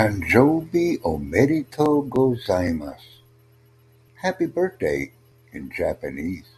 "Tanjōbi omedetou gozaimasu, Happy Birthday in Japanese.